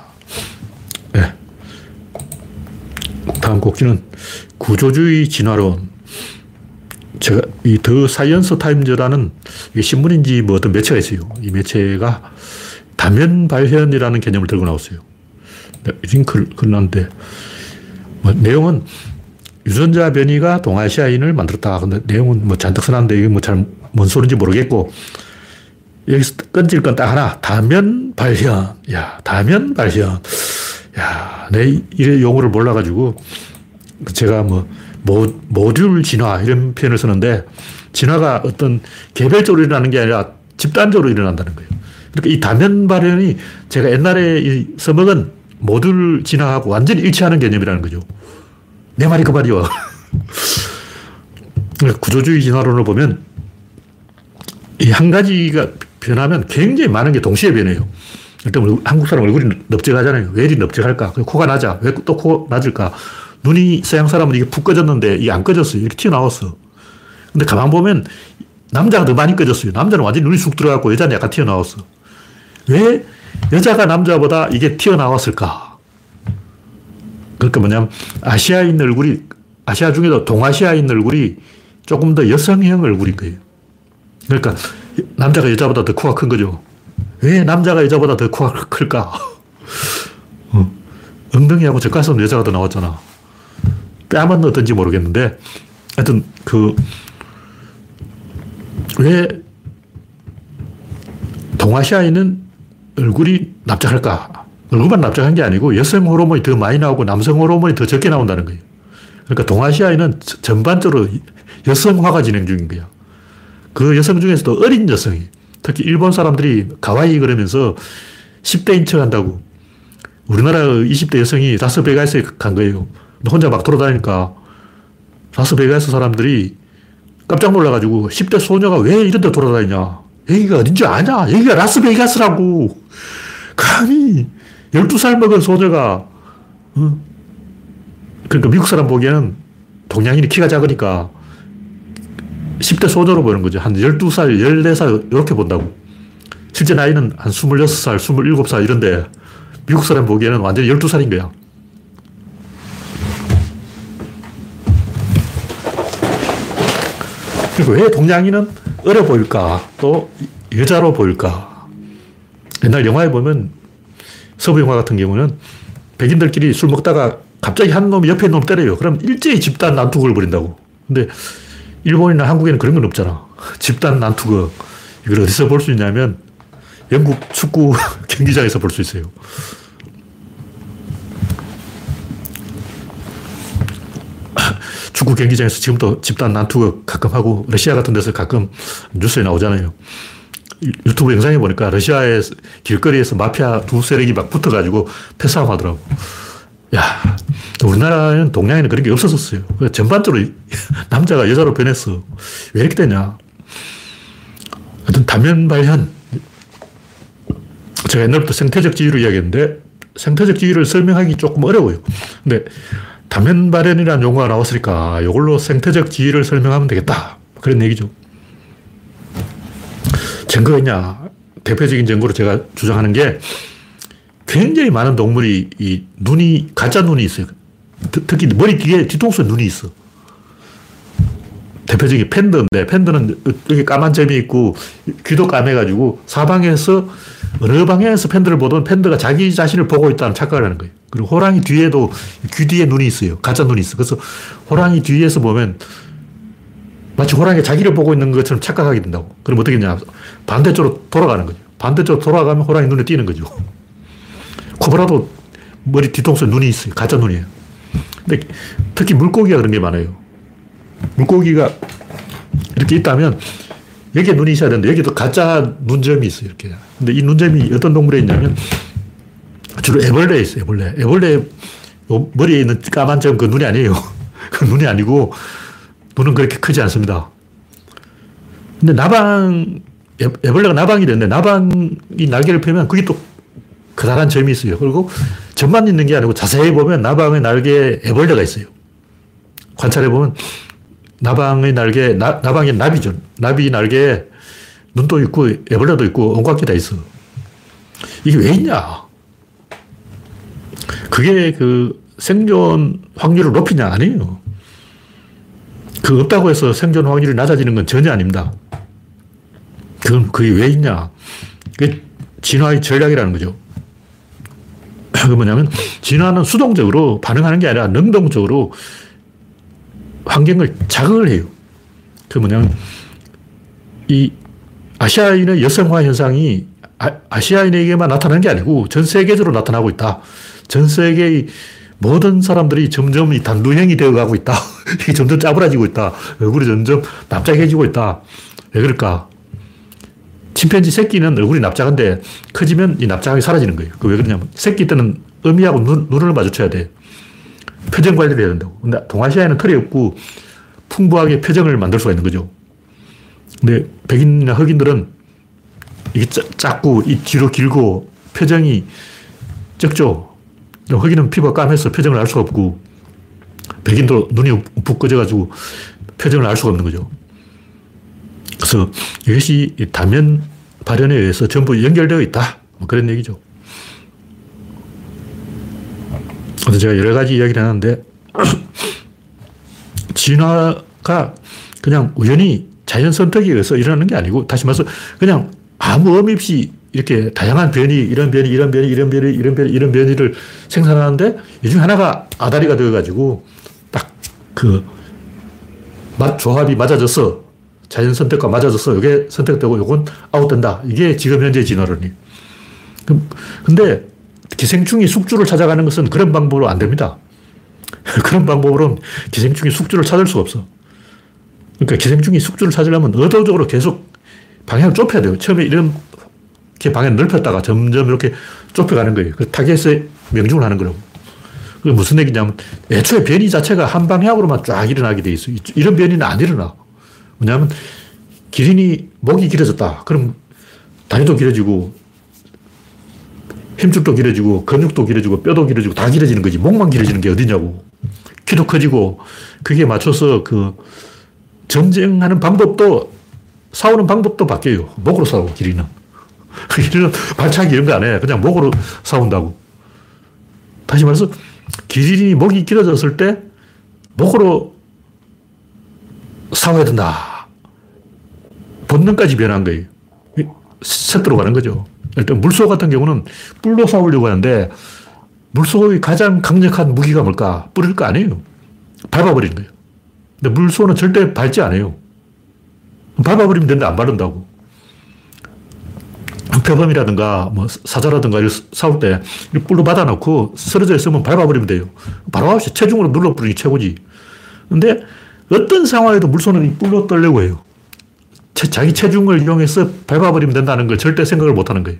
네. 다음 꼭지는 구조주의 진화론. 제가 이 더 사이언스 타임즈라는 신문인지 뭐 어떤 매체가 있어요. 이 매체가 다면 발현이라는 개념을 들고 나왔어요. 링크를 걸놨는데 뭐 내용은 유전자 변이가 동아시아인을 만들었다. 근데 내용은 뭐 잔뜩 써놨는데 이게 뭐 잘 뭔 소리인지 모르겠고 여기서 던질 건 딱 하나. 다면 발현. 야, 다면 발현. 야, 내 이 용어를 몰라가지고 제가 뭐 모, 모듈 진화 이런 표현을 쓰는데 진화가 어떤 개별적으로 일어나는 게 아니라 집단적으로 일어난다는 거예요. 그러니까 이 다면 발현이 제가 옛날에 써먹은 모듈 진화하고 완전히 일치하는 개념이라는 거죠. 내 말이 그 말이요. 그러니까 구조주의 진화론을 보면 이 한 가지가 변하면 굉장히 많은 게 동시에 변해요. 일단 한국 사람 얼굴이 넓적하잖아요. 왜 이리 넓적할까? 코가 낮아. 왜 또 코 낮을까? 눈이 서양 사람은 이게 푹 꺼졌는데 이게 안 꺼졌어요. 이렇게 튀어나왔어. 근데 가만 보면 남자가 더 많이 꺼졌어요. 남자는 완전히 눈이 쑥 들어갔고 여자는 약간 튀어나왔어. 왜 여자가 남자보다 이게 튀어나왔을까? 그러니까 뭐냐면 아시아인 얼굴이 아시아 중에도 동아시아인 얼굴이 조금 더 여성형 얼굴인 거예요. 그러니까 남자가 여자보다 더 코가 큰 거죠. 왜 남자가 여자보다 더 코가 클까? 어. 엉덩이하고 젖가슴 여자가 더 나왔잖아. 뺨은 어떤지 모르겠는데, 하여튼, 그, 왜 동아시아인은 얼굴이 납작할까? 얼굴만 납작한 게 아니고 여성 호르몬이 더 많이 나오고 남성 호르몬이 더 적게 나온다는 거예요. 그러니까 동아시아인은 전반적으로 여성화가 진행 중인 거야. 그 여성 중에서도 어린 여성이, 특히 일본 사람들이 가와이 그러면서 10대인 척 한다고. 우리나라 20대 여성이 라스베가스에 간 거예요. 혼자 막 돌아다니까 라스베가스 사람들이 깜짝 놀라가지고 10대 소녀가 왜 이런 데 돌아다니냐. 여기가 어딘지 아냐? 여기가 라스베가스라고. 감히 12살 먹은 소녀가, 어? 그러니까 미국 사람 보기에는 동양인이 키가 작으니까 10대 소녀로 보는 거죠. 한 12살, 14살 이렇게 본다고. 실제 나이는 한 26살, 27살 이런데 미국 사람 보기에는 완전히 12살인 거야. 그리고 왜 동양인은 어려 보일까? 또 여자로 보일까? 옛날 영화에 보면 서부 영화 같은 경우는 백인들끼리 술 먹다가 갑자기 한 놈이 옆에 놈 때려요. 그럼 일제히 집단 난투극을 벌인다고. 근데 일본이나 한국에는 그런 건 없잖아. 집단 난투극. 이걸 어디서 볼 수 있냐면 영국 축구 경기장에서 볼 수 있어요. 축구 경기장에서 지금도 집단 난투극 가끔 하고 러시아 같은 데서 가끔 뉴스에 나오잖아요. 유튜브 영상에 보니까 러시아의 길거리에서 마피아 두 세력이 막 붙어가지고 패싸움 하더라고. 야, 우리나라는 동양에는 그런 게 없었었어요. 전반적으로 남자가 여자로 변했어. 왜 이렇게 되냐. 하여튼 다면 발현. 제가 옛날부터 생태적 지위를 이야기했는데 생태적 지위를 설명하기 조금 어려워요. 근데 다면 발현이라는 용어가 나왔으니까 이걸로 생태적 지위를 설명하면 되겠다. 그런 얘기죠. 증거가 있냐? 대표적인 증거로 제가 주장하는 게 굉장히 많은 동물이 이 눈이 가짜 눈이 있어요. 특히 머리 뒤에 뒤통수에 눈이 있어. 대표적인 팬더인데 팬더는 여기 까만 점이 있고 귀도 까매가지고 사방에서 어느 방향에서 팬더를 보든 팬더가 자기 자신을 보고 있다는 착각을 하는 거예요. 그리고 호랑이 뒤에도 귀 뒤에 눈이 있어요. 가짜 눈이 있어. 그래서 호랑이 뒤에서 보면 마치 호랑이가 자기를 보고 있는 것처럼 착각하게 된다고. 그럼 어떻게 되냐. 반대쪽으로 돌아가는 거죠. 반대쪽으로 돌아가면 호랑이 눈에 띄는 거죠. 코브라도 머리 뒤통수에 눈이 있어요. 가짜 눈이에요. 근데 특히 물고기가 그런 게 많아요. 물고기가 이렇게 있다면 여기에 눈이 있어야 되는데 여기도 가짜 눈점이 있어요. 이렇게. 근데 이 눈점이 어떤 동물에 있냐면 주로 애벌레에 있어요. 애벌레. 애벌레 머리에 있는 까만 점 그 눈이 아니에요. 그 눈이 아니고 눈은 그렇게 크지 않습니다. 근데 나방, 애벌레가 나방이 되는데 나방이 날개를 펴면 그게 또 커다란 점이 있어요. 그리고 점만 있는 게 아니고 자세히 보면 나방의 날개에 애벌레가 있어요. 관찰해 보면 나방의 날개, 나, 나방의 나비죠. 나비 날개에 눈도 있고 애벌레도 있고 온갖 게 다 있어. 이게 왜 있냐? 그게 그 생존 확률을 높이냐? 아니에요. 그 없다고 해서 생존 확률이 낮아지는 건 전혀 아닙니다. 그건 그게 왜 있냐? 그게 진화의 전략이라는 거죠. 그 뭐냐면 진화는 수동적으로 반응하는 게 아니라 능동적으로 환경을 자극을 해요. 그 뭐냐면 이 아시아인의 여성화 현상이 아, 시아인에게만 나타나는 게 아니고 전 세계적으로 나타나고 있다. 전 세계의 모든 사람들이 점점 이 단두형이 되어 가고 있다. 이게 점점 짜부라지고 있다. 얼굴이 점점 납작해지고 있다. 왜 그럴까? 침팬지 새끼는 얼굴이 납작한데 커지면 이 납작함이 사라지는 거예요. 그 왜 그러냐면 새끼 때는 어미하고 눈, 눈을 마주쳐야 돼. 표정 관리를 해야 된다고. 근데 동아시아에는 털이 없고 풍부하게 표정을 만들 수가 있는 거죠. 근데 백인이나 흑인들은 이게 작고 이 뒤로 길고 표정이 적죠. 흑인은 피부가 까매서 표정을 알 수가 없고 백인도 눈이 푹 꺼져가지고 표정을 알 수가 없는 거죠. 그래서 이것이 다면 발현에 의해서 전부 연결되어 있다. 뭐 그런 얘기죠. 그래서 제가 여러 가지 이야기를 하는데, 진화가 그냥 우연히 자연 선택에 의해서 일어나는 게 아니고, 다시 말해서 그냥 아무 의미 없이 이렇게 다양한 변이, 이런 변이, 이런 변이, 이런 변이, 이런 변이, 이런 변이를 생산하는데, 이 중 하나가 아다리가 되어가지고, 딱 그, 맛 조합이 맞아져서, 자연 선택과 맞아져서 이게 선택되고 이건 아웃된다. 이게 지금 현재 진화론이. 근데 기생충이 숙주를 찾아가는 것은 그런 방법으로 안 됩니다. 그런 방법으로는 기생충이 숙주를 찾을 수가 없어. 그러니까 기생충이 숙주를 찾으려면 의도적으로 계속 방향을 좁혀야 돼요. 처음에 이렇게 방향을 넓혔다가 점점 이렇게 좁혀가는 거예요. 그 타겟에 명중을 하는 거라고. 그게 무슨 얘기냐면 애초에 변이 자체가 한 방향으로만 쫙 일어나게 돼 있어. 이런 변이는 안 일어나. 왜냐하면 기린이 목이 길어졌다. 그럼 다리도 길어지고 힘줄도 길어지고 근육도 길어지고 뼈도 길어지고 다 길어지는 거지. 목만 길어지는 게 어디냐고. 키도 커지고 그게 맞춰서 그 전쟁하는 방법도 싸우는 방법도 바뀌어요. 목으로 싸우고 기린은. 기린은 발차기 이런 거 안 해. 그냥 목으로 싸운다고. 다시 말해서 기린이 목이 길어졌을 때 목으로 싸워야 된다. 본능까지 변한 거예요. 세트로 가는 거죠. 일단 물소 같은 경우는 뿔로 싸우려고 하는데 물소의 가장 강력한 무기가 뭘까? 뿔일 거 아니에요. 밟아버리는 거예요. 근데 물소는 절대 밟지 않아요. 밟아버리면 되는데 안 바른다고. 표범이라든가 뭐 사자라든가 싸울 때 뿔로 받아놓고 쓰러져 있으면 밟아버리면 돼요. 바로 없이 체중으로 눌러버리는 게 최고지. 근데 어떤 상황에도 물소는 뿔로 떨려고 해요. 자기 체중을 이용해서 밟아버리면 된다는 걸 절대 생각을 못 하는 거예요.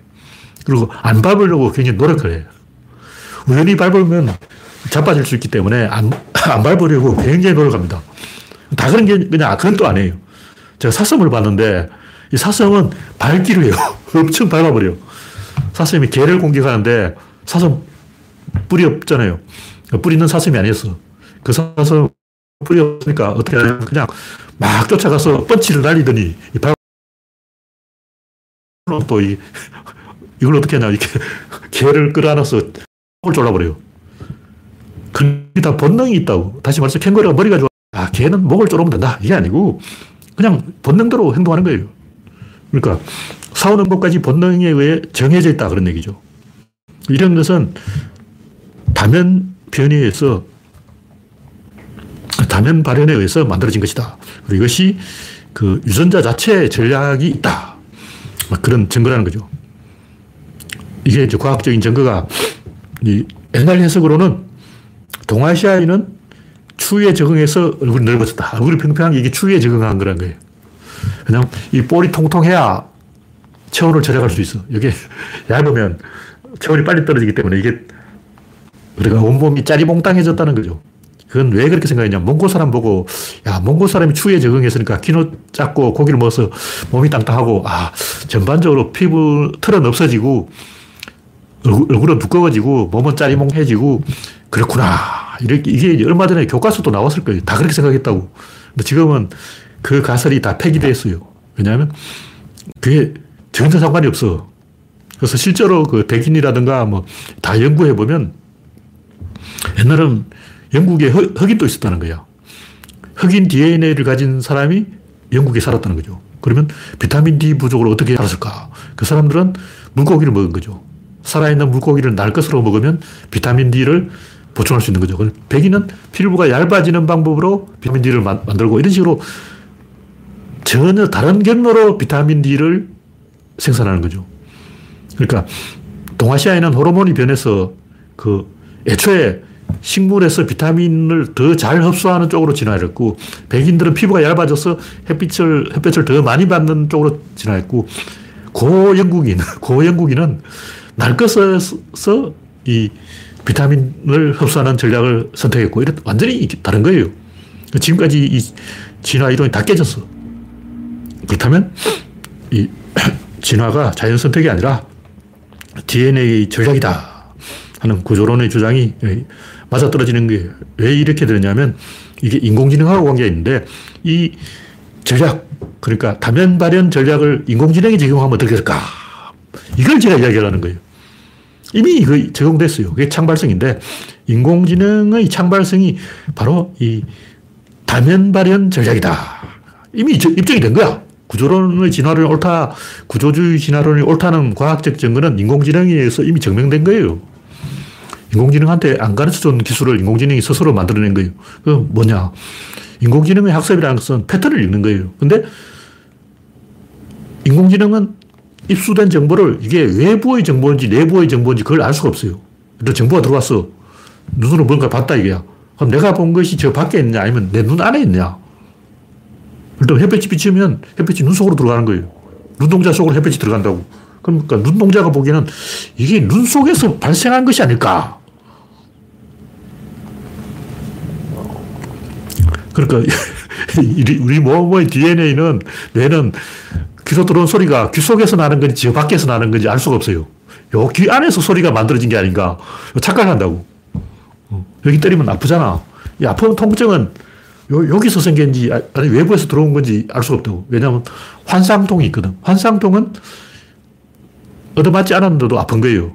그리고 안 밟으려고 굉장히 노력을 해요. 우연히 밟으면 자빠질 수 있기 때문에 안, 안 밟으려고 굉장히 노력합니다. 다 그런 게 그냥 그건 또 아니에요. 제가 사슴을 봤는데 이 사슴은 밟기로 해요. 엄청 밟아버려요. 사슴이 개를 공격하는데 사슴 뿔이 없잖아요. 뿔 있는 사슴이 아니었어. 그 사슴 뿔이 없으니까 어떻게 하냐면 그냥 막 쫓아가서 펀치를 날리더니 또 이, 이걸 어떻게 하냐. 이렇게 개를 끌어안아서 을 졸라버려요. 그게 다 본능이 있다고. 다시 말해서 캥거루가 머리가 좋아. 아, 개는 목을 졸으면 된다. 이게 아니고 그냥 본능대로 행동하는 거예요. 그러니까 싸우는 것까지 본능에 의해 정해져 있다. 그런 얘기죠. 이런 것은 다면 변이에서 다면 발현에 의해서 만들어진 것이다. 그리고 이것이 그 유전자 자체의 전략이 있다. 그런 증거라는 거죠. 이게 이제 과학적인 증거가 옛날 해석으로는 동아시아인은 추위에 적응해서 얼굴이 넓어졌다. 얼굴이 평평한 게 이게 추위에 적응한 거란 거예요. 그냥 이 볼이 통통해야 체온을 절약할 수 있어. 이게 얇으면 체온이 빨리 떨어지기 때문에 이게 우리가 온몸이 짜리몽땅해졌다는 거죠. 그건 왜 그렇게 생각했냐. 몽골 사람 보고, 야, 몽골 사람이 추위에 적응했으니까 키노 작고 고기를 먹어서 몸이 땅땅하고, 아, 전반적으로 피부 털은 없어지고, 얼굴 은 두꺼워지고, 몸은 짜리몽해지고, 그렇구나. 이렇게, 이게 얼마 전에 교과서도 나왔을 거예요. 다 그렇게 생각했다고. 근데 지금은 그 가설이 다 폐기됐어요. 왜냐하면 그게 전혀 상관이 없어. 그래서 실제로 그 백인이라든가 뭐 다 연구해 보면 옛날은 영국에 흑인도 있었다는 거야. 흑인 DNA를 가진 사람이 영국에 살았다는 거죠. 그러면 비타민 D 부족으로 어떻게 살았을까? 그 사람들은 물고기를 먹은 거죠. 살아있는 물고기를 날 것으로 먹으면 비타민 D를 보충할 수 있는 거죠. 백인은 피부가 얇아지는 방법으로 비타민 D를 만들고 이런 식으로 전혀 다른 경로로 비타민 D를 생산하는 거죠. 그러니까 동아시아에는 호르몬이 변해서 그 애초에 식물에서 비타민을 더 잘 흡수하는 쪽으로 진화했고 백인들은 피부가 얇아져서 햇빛을 햇볕을 더 많이 받는 쪽으로 진화했고 고영국인 고영국인은 날 것에서 이 비타민을 흡수하는 전략을 선택했고 이런 완전히 다른 거예요. 지금까지 이 진화 이론이 다 깨졌어. 그렇다면 이 진화가 자연 선택이 아니라 DNA 전략이다 하는 구조론의 주장이 맞아떨어지는 게 왜 이렇게 되느냐면 이게 인공지능하고 관계가 있는데 이 전략, 그러니까 다면 발현 전략을 인공지능에 적용하면 어떻게 될까? 이걸 제가 이야기하는 거예요. 이미 그 적용됐어요. 그게 창발성인데 인공지능의 창발성이 바로 이 다면 발현 전략이다. 이미 입증이 된 거야. 구조론의 진화론이 옳다, 구조주의 진화론이 옳다는 과학적 증거는 인공지능에 의해서 이미 증명된 거예요. 인공지능한테 안 가르쳐 준 기술을 인공지능이 스스로 만들어낸 거예요. 그 뭐냐. 인공지능의 학습이라는 것은 패턴을 읽는 거예요. 근데 인공지능은 입수된 정보를 이게 외부의 정보인지 내부의 정보인지 그걸 알 수가 없어요. 그 정보가 들어왔어. 눈으로 뭔가 봤다 이게야. 그럼 내가 본 것이 저 밖에 있냐 아니면 내 눈 안에 있냐. 일단 햇볕이 비치면 햇볕이 눈 속으로 들어가는 거예요. 눈동자 속으로 햇볕이 들어간다고. 그러니까 눈동자가 보기에는 이게 눈 속에서 발생한 것이 아닐까. 그러니까 우리 몸의 DNA는 뇌는 귀로 들어온 소리가 귀 속에서 나는 건지 저 밖에서 나는 건지 알 수가 없어요. 요 귀 안에서 소리가 만들어진 게 아닌가 착각한다고. 어, 여기 때리면 아프잖아. 이 아픈 통증은 요, 여기서 생긴지 아니 외부에서 들어온 건지 알 수가 없다고. 왜냐하면 환상통이 있거든. 환상통은 얻어맞지 않았는데도 아픈 거예요.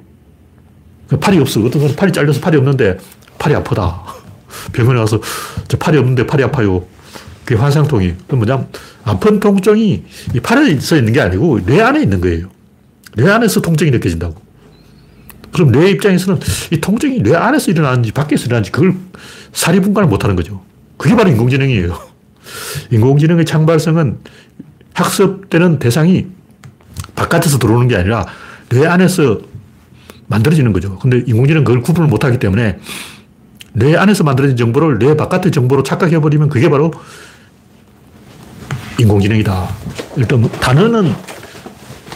팔이 없어. 어떤 사람 팔이 잘려서 팔이 없는데 팔이 아프다. 병원에 가서 저 팔이 없는데 팔이 아파요. 그게 환상통이. 그 뭐냐면 아픈 통증이 이 팔에 서 있는 게 아니고 뇌 안에 있는 거예요. 뇌 안에서 통증이 느껴진다고. 그럼 뇌 입장에서는 이 통증이 뇌 안에서 일어나는지 밖에서 일어나는지 그걸 사리 분간을 못 하는 거죠. 그게 바로 인공지능이에요. 인공지능의 창발성은 학습되는 대상이 바깥에서 들어오는 게 아니라 뇌 안에서 만들어지는 거죠. 근데 인공지능은 그걸 구분을 못 하기 때문에 뇌 안에서 만들어진 정보를 뇌 바깥의 정보로 착각해버리면 그게 바로 인공지능이다. 일단 단어는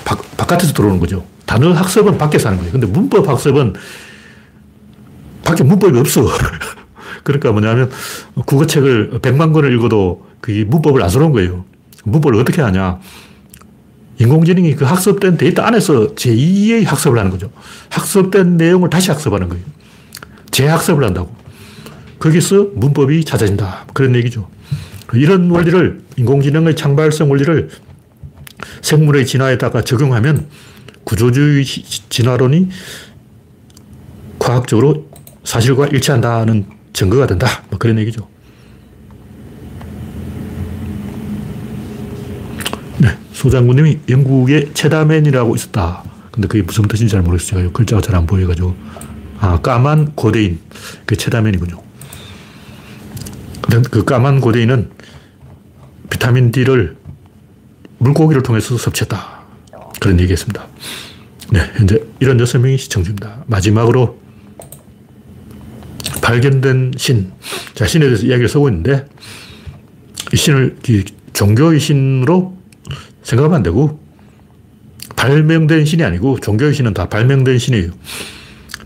바, 바깥에서 들어오는 거죠. 단어 학습은 밖에서 하는 거예요. 근데 문법 학습은 밖에 문법이 없어. 그러니까 뭐냐면 국어책을 100만 권을 읽어도 그 문법을 안 써놓은 거예요. 문법을 어떻게 하냐. 인공지능이 그 학습된 데이터 안에서 제2의 학습을 하는 거죠. 학습된 내용을 다시 학습하는 거예요. 재학습을 한다고. 거기서 문법이 찾아진다. 그런 얘기죠. 이런 원리를, 인공지능의 창발성 원리를 생물의 진화에다가 적용하면 구조주의 진화론이 과학적으로 사실과 일치한다는 증거가 된다. 뭐 그런 얘기죠. 네. 소장군님이 영국에 체다맨이라고 있었다. 근데 그게 무슨 뜻인지 잘 모르겠어요. 글자가 잘 안 보여가지고. 아, 까만 고대인. 그 체다맨이군요. 그 까만 고대인은 비타민 D를 물고기를 통해서 섭취했다. 그런 얘기했습니다. 네, 현재 이런 여섯 명이 시청 중입니다. 마지막으로 발견된 신. 자, 신에 대해서 이야기를 쓰고 있는데, 이 신을 종교의 신으로 생각하면 안 되고, 발명된 신이 아니고, 종교의 신은 다 발명된 신이에요.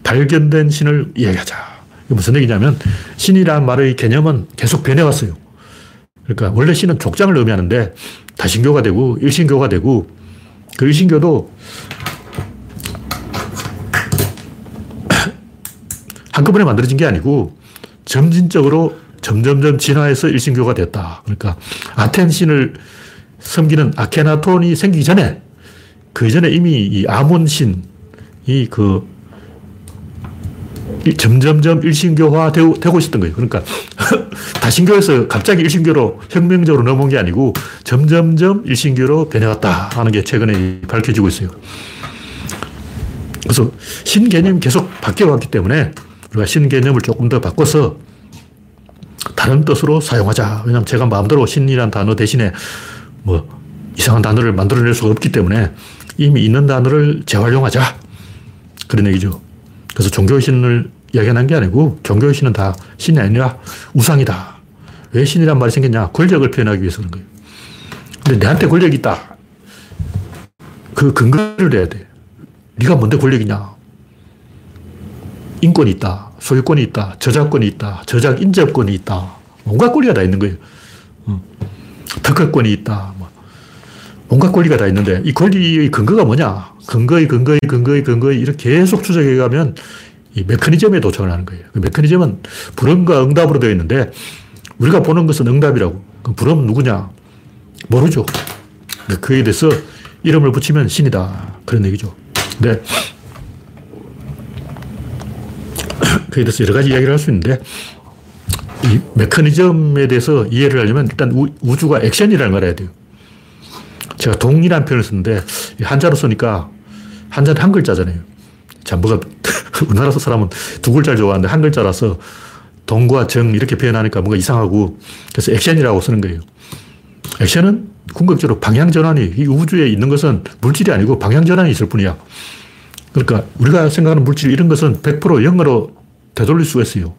발견된 신을 이야기하자. 무슨 얘기냐면, 신이란 말의 개념은 계속 변해왔어요. 그러니까, 원래 신은 족장을 의미하는데, 다신교가 되고, 일신교가 되고, 그 일신교도 한꺼번에 만들어진 게 아니고 점진적으로 점점점 진화해서 일신교가 됐다. 그러니까 아텐 신을 섬기는 아케나톤이 생기기 전에 그 이전에 이미 이 아몬 신이 그 점점점 일신교화 되고 있었던 거예요. 그러니까 다신교에서 갑자기 일신교로 혁명적으로 넘어온 게 아니고 점점점 일신교로 변해왔다 하는 게 최근에 밝혀지고 있어요. 그래서 신 개념이 계속 바뀌어왔기 때문에 우리가 신 개념을 조금 더 바꿔서 다른 뜻으로 사용하자. 왜냐하면 제가 마음대로 신이라는 단어 대신에 뭐 이상한 단어를 만들어낼 수가 없기 때문에 이미 있는 단어를 재활용하자. 그런 얘기죠. 그래서 종교의 신을 이야기하는 게 아니고 종교의 신은 다 신이 아니라 우상이다. 왜 신이란 말이 생겼냐? 권력을 표현하기 위해서 그런 거예요. 근데 내한테 권력이 있다. 그 근거를 내야 돼. 네가 뭔데 권력이냐? 인권이 있다. 소유권이 있다. 저작권이 있다. 저작 인접권이 있다. 온갖 권리가 다 있는 거예요. 어. 특허권이 있다. 뭐. 온갖 권리가 다 있는데 이 권리의 근거가 뭐냐? 근거의 근거의 근거의 근거의 이렇게 계속 추적해 가면 이 메커니즘에 도착을 하는 거예요. 그 메커니즘은 불음과 응답으로 되어 있는데 우리가 보는 것은 응답이라고. 그 불음은 누구냐? 모르죠. 그에 대해서 이름을 붙이면 신이다. 그런 얘기죠. 근데 그에 대해서 여러 가지 이야기를 할 수 있는데 이 메커니즘에 대해서 이해를 하려면 일단 우, 주가 액션이라는 걸 알아야 돼요. 제가 동이라는 표현을 쓰는데 한자로 쓰니까 한자는 한 글자잖아요. 자, 뭐가 우리나라 사람은 두 글자를 좋아하는데 한 글자라서 동과 정 이렇게 표현하니까 뭔가 이상하고 그래서 액션이라고 쓰는 거예요. 액션은 궁극적으로 방향 전환이 이 우주에 있는 것은 물질이 아니고 방향 전환이 있을 뿐이야. 그러니까 우리가 생각하는 물질 이런 것은 100% 영어로 되돌릴 수가 있어요.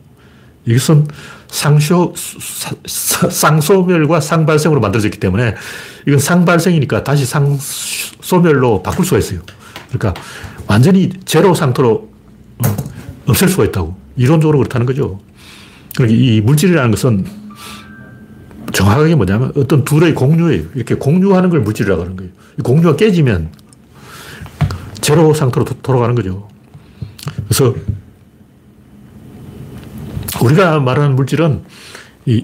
이것은 상쇼, 쌍소멸과 상발생으로 만들어졌기 때문에 이건 상발생이니까 다시 상소멸로 바꿀 수가 있어요. 그러니까 완전히 제로 상태로 어, 없앨 수가 있다고. 이론적으로 그렇다는 거죠. 그러니까 이 물질이라는 것은 정확하게 뭐냐면 어떤 둘의 공유예요. 이렇게 공유하는 걸 물질이라고 하는 거예요. 공유가 깨지면 제로 상태로 돌아가는 거죠. 그래서 우리가 말하는 물질은 이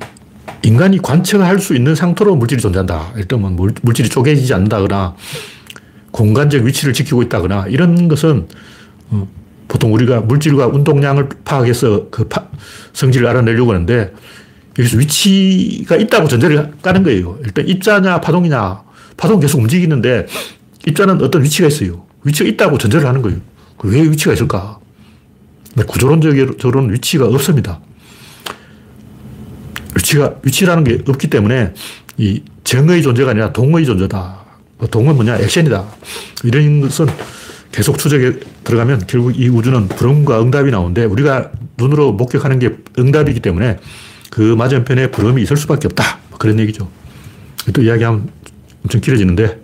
인간이 관측할 수 있는 상태로 물질이 존재한다. 일단 뭐 물질이 쪼개지지 않는다거나 공간적 위치를 지키고 있다거나 이런 것은 어, 보통 우리가 물질과 운동량을 파악해서 그 파, 성질을 알아내려고 하는데 여기서 위치가 있다고 전제를 까는 거예요. 일단 입자냐 파동이냐 파동 계속 움직이는데 입자는 어떤 위치가 있어요. 위치가 있다고 전제를 하는 거예요. 그왜 위치가 있을까? 구조론적으로는 위치가 없습니다. 위치가, 위치라는 게 없기 때문에 이 정의 존재가 아니라 동의 존재다. 뭐 동은 뭐냐? 액션이다. 이런 것은 계속 추적에 들어가면 결국 이 우주는 불음과 응답이 나오는데 우리가 눈으로 목격하는 게 응답이기 때문에 그 맞은편에 불음이 있을 수밖에 없다. 뭐 그런 얘기죠. 또 이야기하면 엄청 길어지는데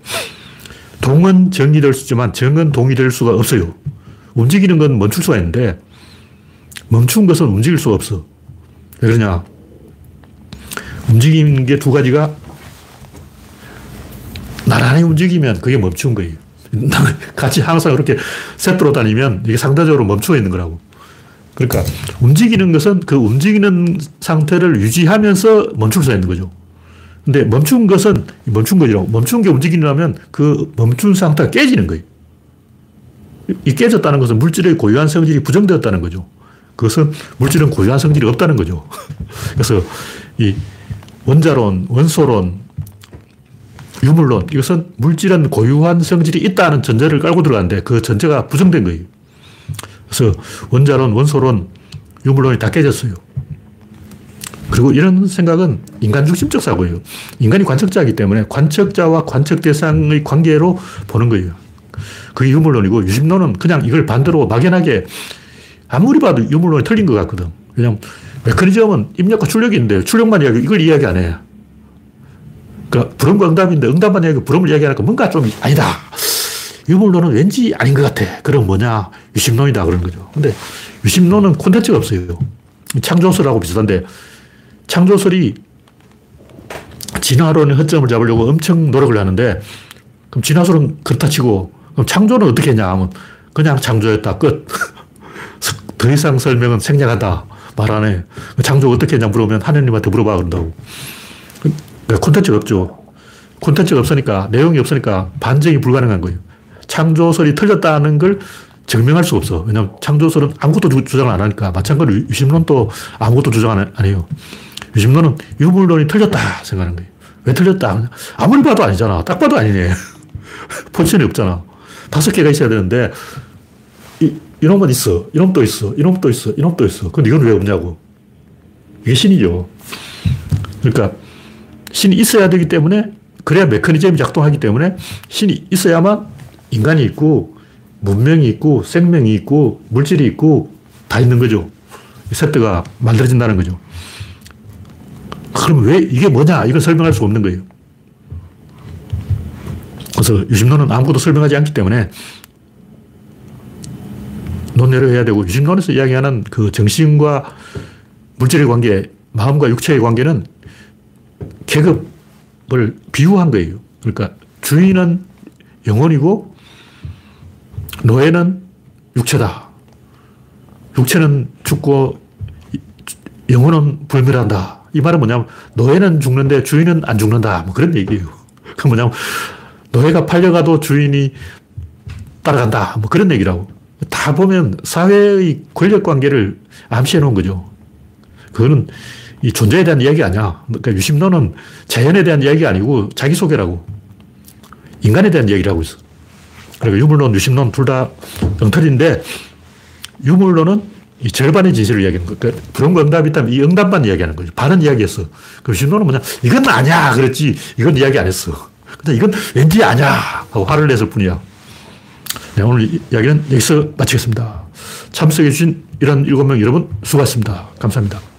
동은 정이 될수 있지만 정은 동이 될 수가 없어요. 움직이는 건 멈출 수가 있는데 멈춘 것은 움직일 수가 없어. 왜 그러냐? 움직이는 게 두 가지가 나란히 움직이면 그게 멈춘 거예요. 같이 항상 그렇게 세트로 다니면 이게 상대적으로 멈추어 있는 거라고. 그러니까 움직이는 것은 그 움직이는 상태를 유지하면서 멈출 수 있는 거죠. 근데 멈춘 것은 멈춘 거죠. 멈춘 게 움직이려면 그 멈춘 상태가 깨지는 거예요. 이 깨졌다는 것은 물질의 고유한 성질이 부정되었다는 거죠. 그것은 물질은 고유한 성질이 없다는 거죠. 그래서 이 원자론, 원소론, 유물론, 이것은 물질은 고유한 성질이 있다는 전제를 깔고 들어가는데 그 전제가 부정된 거예요. 그래서 원자론, 원소론, 유물론이 다 깨졌어요. 그리고 이런 생각은 인간 중심적 사고예요. 인간이 관측자이기 때문에 관측자와 관측 대상의 관계로 보는 거예요. 그게 유물론이고 유심론은 그냥 이걸 반대로 막연하게 아무리 봐도 유물론이 틀린 것 같거든. 왜냐면 메커니즘은 입력과 출력이 있는데 출력만 이야기 이걸 이야기 안 해. 그러니까 불음과 응답인데 응답만 이야기 불음을 이야기하니까 뭔가 좀 아니다. 유물론은 왠지 아닌 것 같아. 그럼 뭐냐? 유심론이다. 그런 거죠. 근데 유심론은 콘텐츠가 없어요. 창조설하고 비슷한데 창조설이 진화론의 허점을 잡으려고 엄청 노력을 하는데 그럼 진화설은 그렇다 치고 그럼 창조는 어떻게 했냐 하면 그냥 창조했다. 끝. 더 이상 설명은 생략한다. 말 안 해. 창조 어떻게 했냐 물어보면 하느님한테 물어봐 그런다고. 그러니까 콘텐츠가 없죠. 콘텐츠가 없으니까 내용이 없으니까 반증이 불가능한 거예요. 창조설이 틀렸다는 걸 증명할 수 없어. 왜냐하면 창조설은 아무것도 주장을 안 하니까 마찬가지로 유심론도 아무것도 주장 안 해요. 유심론은 유물론이 틀렸다 생각하는 거예요. 왜 틀렸다? 아무리 봐도 아니잖아. 딱 봐도 아니네. 포지션이 없잖아. 다섯 개가 있어야 되는데, 이, 이놈은 있어. 이놈 도 있어. 이놈 도 있어. 이놈 도 있어. 근데 이건 왜 없냐고. 이게 신이죠. 그러니까, 신이 있어야 되기 때문에, 그래야 메커니즘이 작동하기 때문에, 신이 있어야만 인간이 있고, 문명이 있고, 생명이 있고, 물질이 있고, 다 있는 거죠. 세트가 만들어진다는 거죠. 그럼 왜 이게 뭐냐? 이걸 설명할 수 없는 거예요. 그래서 유심론은 아무것도 설명하지 않기 때문에 논외로 해야 되고 유심론에서 이야기하는 그 정신과 물질의 관계, 마음과 육체의 관계는 계급을 비유한 거예요. 그러니까 주인은 영혼이고 노예는 육체다. 육체는 죽고 영혼은 불멸한다. 이 말은 뭐냐면 노예는 죽는데 주인은 안 죽는다. 뭐 그런 얘기예요. 그 뭐냐면 노예가 팔려가도 주인이 따라간다. 뭐 그런 얘기라고. 다 보면 사회의 권력 관계를 암시해 놓은 거죠. 그거는 이 존재에 대한 이야기 아니야. 그러니까 유심론은 자연에 대한 이야기 아니고 자기소개라고. 인간에 대한 이야기를 하고 있어. 그리고 유물론, 유심론 둘 다 엉터리인데 유물론은 이 절반의 진실을 이야기하는 거. 그러니까 불응과 응답이 있다면 이 응답만 이야기하는 거죠. 반은 이야기했어. 그 유심론은 뭐냐. 이건 아니야. 그랬지. 이건 이야기 안 했어. 근데 이건 왠지 아니야. 하고 화를 냈을 뿐이야. 네, 오늘 이야기는 여기서 마치겠습니다. 참석해주신 이런 일곱 명 여러분 수고하셨습니다. 감사합니다.